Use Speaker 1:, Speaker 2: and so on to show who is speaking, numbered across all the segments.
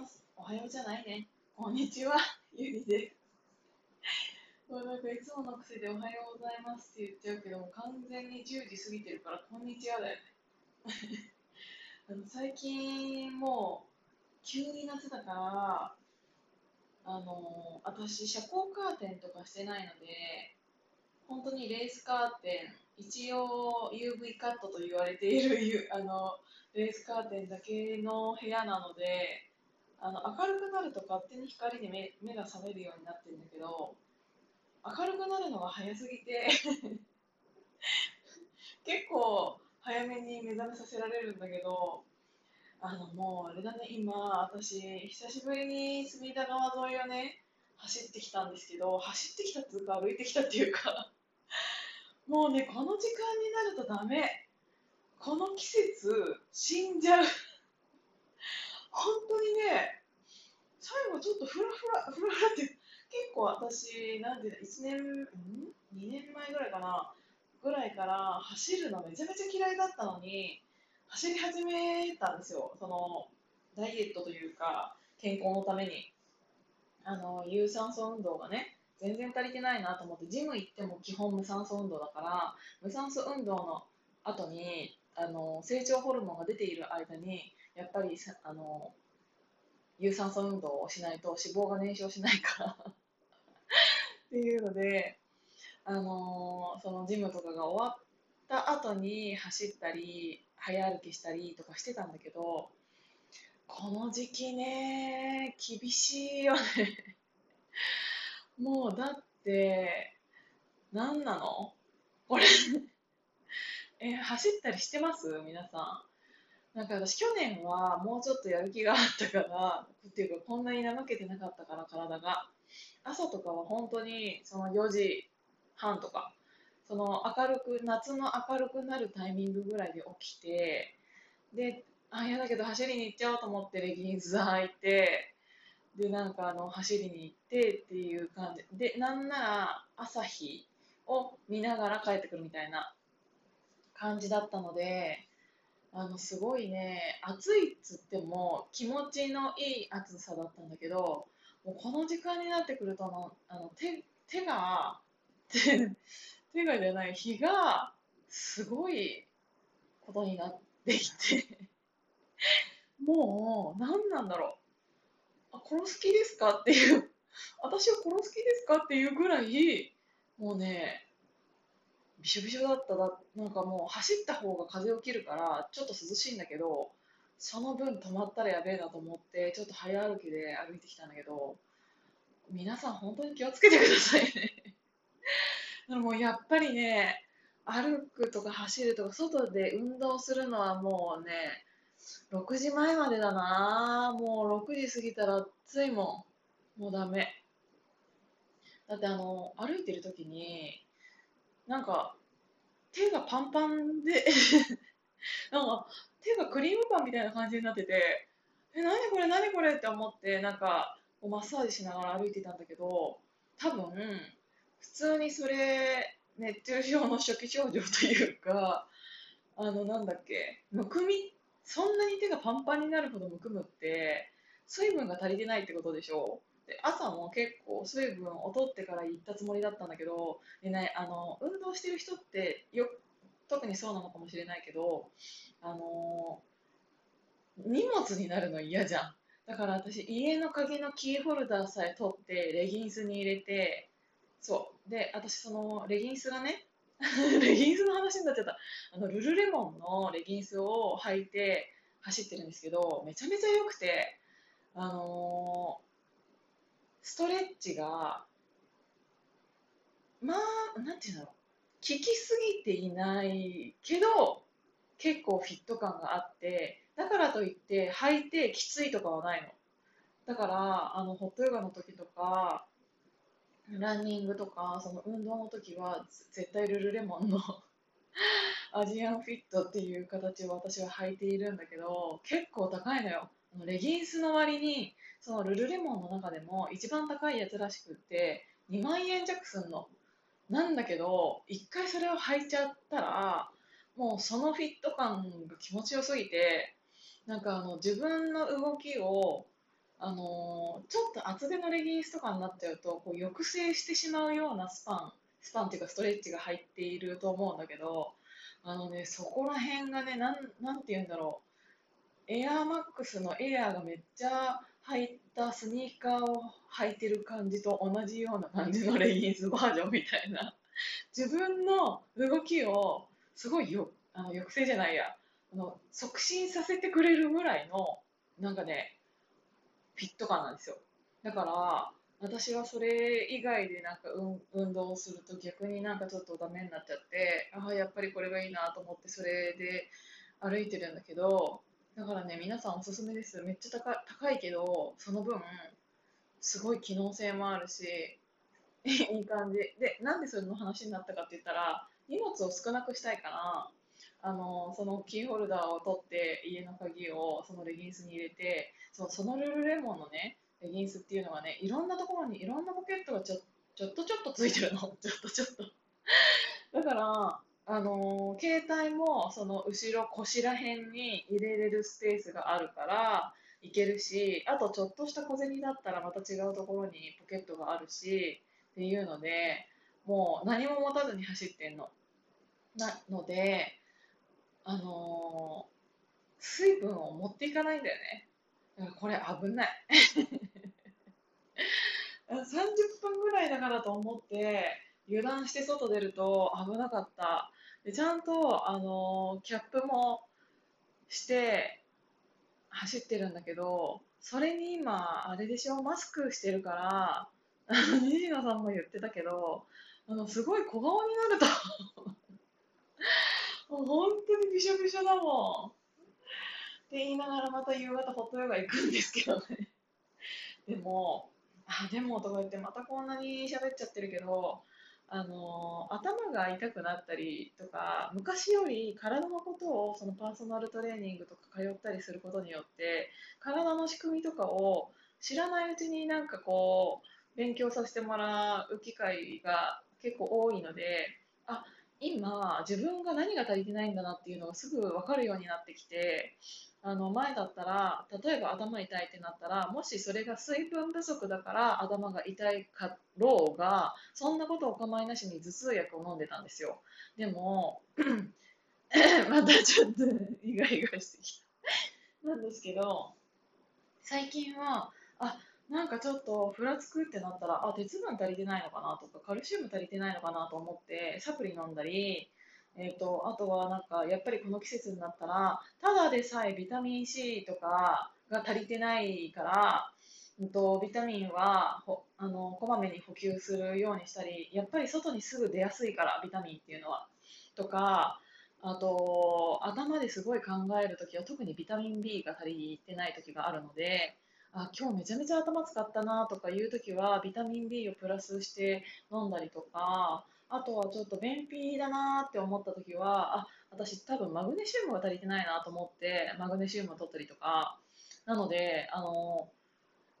Speaker 1: ます。おはようじゃないね。こんにちは。ゆりです。もうなんかいつもの癖でおはようございますって言っちゃうけど、完全に10時過ぎてるから、こんにちはだよね。あの最近もう、急に夏だから、あの私、遮光カーテンとかしてないので、本当にレースカーテン、一応 UV カットと言われているあのレースカーテンだけの部屋なので、あの明るくなると勝手に光に目目が覚めるようになってるんだけど、明るくなるのが早すぎて 結構早めに目覚めさせられるんだけど、あのもうあれだね、今、私、久しぶりに隅田川沿いをね、走ってきたんですけど、走ってきたっていうか、歩いてきたっていうか、もうね、この時間になるとダメ。この季節、死んじゃう。本当にね、最後ちょっとフラフラ、フラフラって、結構私、なんていうの、1年、ん ?2 年前ぐらいかな、ぐらいから走るのめちゃめちゃ嫌いだったのに、走り始めたんですよ。その、ダイエットというか、健康のために。あの、有酸素運動がね、全然足りてないなと思って、ジム行っても基本無酸素運動だから、無酸素運動の後に、あの、成長ホルモンが出ている間に、やっぱりさ、あの、有酸素運動をしないと脂肪が燃焼しないから っていうので、あのーそのジムとかが終わった後に走ったり、早歩きしたりとかしてたんだけど、この時期ね、厳しいよね。もうだって、何なの？これ え、走ったりしてます？皆さん。なんか私去年はもうちょっとやる気があったから、っていうかこんなに怠けてなかったから体が。朝とかは本当にその4時半とか、その明るく、夏の明るくなるタイミングぐらいで起きて、で、あ、嫌だけど走りに行っちゃおうと思ってレギンス履いて、で、なんかあの走りに行ってっていう感じ。で、なんなら朝日を見ながら帰ってくるみたいな感じだったので、あの、すごいね、暑いっつっても気持ちのいい暑さだったんだけど、もうこの時間になってくるとの、あの手、手が、手、手がじゃない、日がすごいことになってきて、もう何なんだろう。あ、殺す気ですかっていう、私を殺す気ですかっていうぐらい、もうね、びしょびしょだっただ。なんかもう走った方が風を切るから、ちょっと涼しいんだけど、その分止まったらやべえなと思って、ちょっと早歩きで歩いてきたんだけど、皆さん本当に気をつけてくださいね。でもやっぱりね、歩くとか走るとか、外で運動するのはもうね、6時前までだなもう6時過ぎたら暑いもん。もうダメ。だってあの、歩いてる時に、なんか、手がパンパンで、なんか、手がクリームパンみたいな感じになってて、え、なにこれなにこれって思って、なんか、こうマッサージしながら歩いてたんだけど、多分、普通にそれ、熱中症の初期症状というか、あの、なんだっけ、むくみ、そんなに手がパンパンになるほどむくむって、水分が足りてないってことでしょ？うで朝も結構水分を取ってから行ったつもりだったんだけど、でね、あの運動してる人ってよ特にそうなのかもしれないけど、あの荷物になるの嫌じゃん。だから私、家の鍵のキーホルダーさえ取って、レギンスに入れて、そう。で、私、そのレギンスがね、レギンスの話になっちゃった。あの、ルルレモンのレギンスを履いて走ってるんですけど、めちゃめちゃ良くて、あのストレッチが、まあ、なんていうんだろう。効きすぎていないけど、結構フィット感があって、だからといって履いてきついとかはないの。だから、あの、ホットヨガの時とか、ランニングとか、その運動の時は、絶対ルルレモンの アジアンフィットっていう形を私は履いているんだけど、結構高いのよ。レギンスの割に、そのルルレモンの中でも一番高いやつらしくって、2万円弱すんの。なんだけど、一回それを履いちゃったら、もうそのフィット感が気持ちよすぎて、なんかあの自分の動きをあのちょっと厚手のレギンスとかになっちゃうとこう抑制してしまうようなスパンスパンっていうかストレッチが入っていると思うんだけどあのねそこら辺がねなんなんて言うんだろうエアーマックスのエアーがめっちゃ入ったスニーカーを履いてる感じと同じような感じのレギンスバージョンみたいな。自分の動きをすごいよあの抑制じゃないや。あの促進させてくれるぐらいのなんかねフィット感なんですよ。だから私はそれ以外でなんか運動をすると逆になんかちょっとダメになっちゃってああやっぱりこれがいいなと思ってそれで歩いてるんだけどだからね皆さんおすすめです。めっちゃ高い高いけどその分すごい機能性もあるし いい感じ。でなんでそれの話になったかって言ったら荷物を少なくしたいからあのそのキーホルダーを取って家の鍵をそのレギンスに入れてそうそのルルレモンのねレギンスっていうのがねいろんなところにいろんなポケットがちょちょっとちょっとついてるの。ちょっとちょっと。だからあの携帯もその後ろ腰ら辺に入れれるスペースがあるからいけるしあとちょっとした小銭だったらまた違うところにポケットがあるしっていうのでもう何も持たずに走ってんの。なのであのー水分を持っていかないんだよね。だからこれ危ない。30分ぐらいだからと思って油断して外出ると危なかった。でちゃんと、あのキャップもして走ってるんだけど、それに今、あれでしょ、マスクしてるから、西野さんも言ってたけど、あのすごい小顔になると もう本当にびしょびしょだもん。って言いながらまた夕方ホットヨガ行くんですけどね。でも、あ、でもとか言ってまたこんなに喋っちゃってるけど、あの頭が痛くなったりとか昔より体のことをそのパーソナルトレーニングとか通ったりすることによって体の仕組みとかを知らないうちになんかこう勉強させてもらう機会が結構多いのであ今自分が何が足りてないんだなっていうのがすぐ分かるようになってきてあの前だったら例えば頭痛いってなったらもしそれが水分不足だから頭が痛いかろうがそんなことお構いなしに頭痛薬を飲んでたんですよ。でも またちょっとイガイガしてきた。なんですけど最近はあなんかちょっとふらつくってなったらあ鉄分足りてないのかなとかカルシウム足りてないのかなと思ってサプリ飲んだりえー、とあとはなんかやっぱりこの季節になったらただでさえビタミン C とかが足りてないから、うん、とビタミンはほあのこまめに補給するようにしたりやっぱり外にすぐ出やすいからビタミンっていうのは。とかあと頭ですごい考えるときは特にビタミン B が足りてない時があるのであ今日めちゃめちゃ頭使ったなとかいうときはビタミン B をプラスして飲んだりとかあとはちょっと便秘だなって思った時は、あ、私多分マグネシウムが足りてないなと思って、マグネシウムを取ったりとか、なので、あの、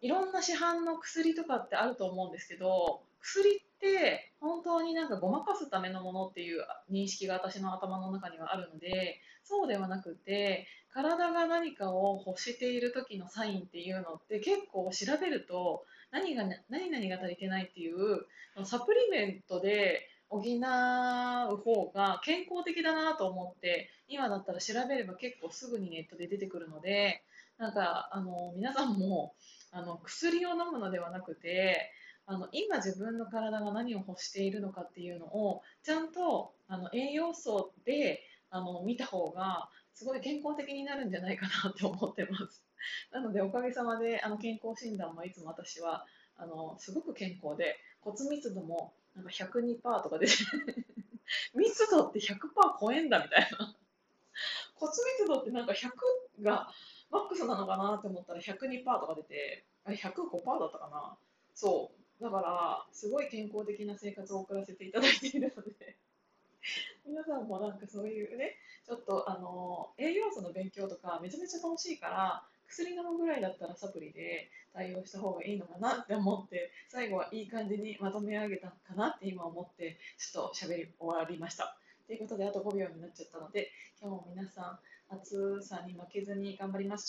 Speaker 1: いろんな市販の薬とかってあると思うんですけど、薬って本当になんかごまかすためのものっていう認識が私の頭の中にはあるので、そうではなくて、体が何かを欲している時のサインっていうのって結構調べると、何が、何々が足りてないっていう、サプリメントで補う方が健康的だなと思って今だったら調べれば結構すぐにネットで出てくるのでなんかあの皆さんもあの薬を飲むのではなくてあの今自分の体が何を欲しているのかっていうのをちゃんとあの栄養素であの見た方がすごい健康的になるんじゃないかなって思ってます。なのでおかげさまであの健康診断もいつも私はあのすごく健康で骨密度もなんか102%とかで。密度って100%超えんだみたいな。骨密度ってなんか100がマックスなのかなって思ったら102%とか出てあれ105%だったかな。そう。だからすごい健康的な生活を送らせていただいているので。皆さんもなんかそういうねちょっとあの栄養素の勉強とかめちゃめちゃ楽しいから薬飲むぐらいだったらサプリで対応した方がいいのかなって思って最後はいい感じにまとめ上げたかなって今思ってちょっと喋り終わりました。ということであと5秒になっちゃったので今日も皆さん暑さに負けずに頑張りましょう。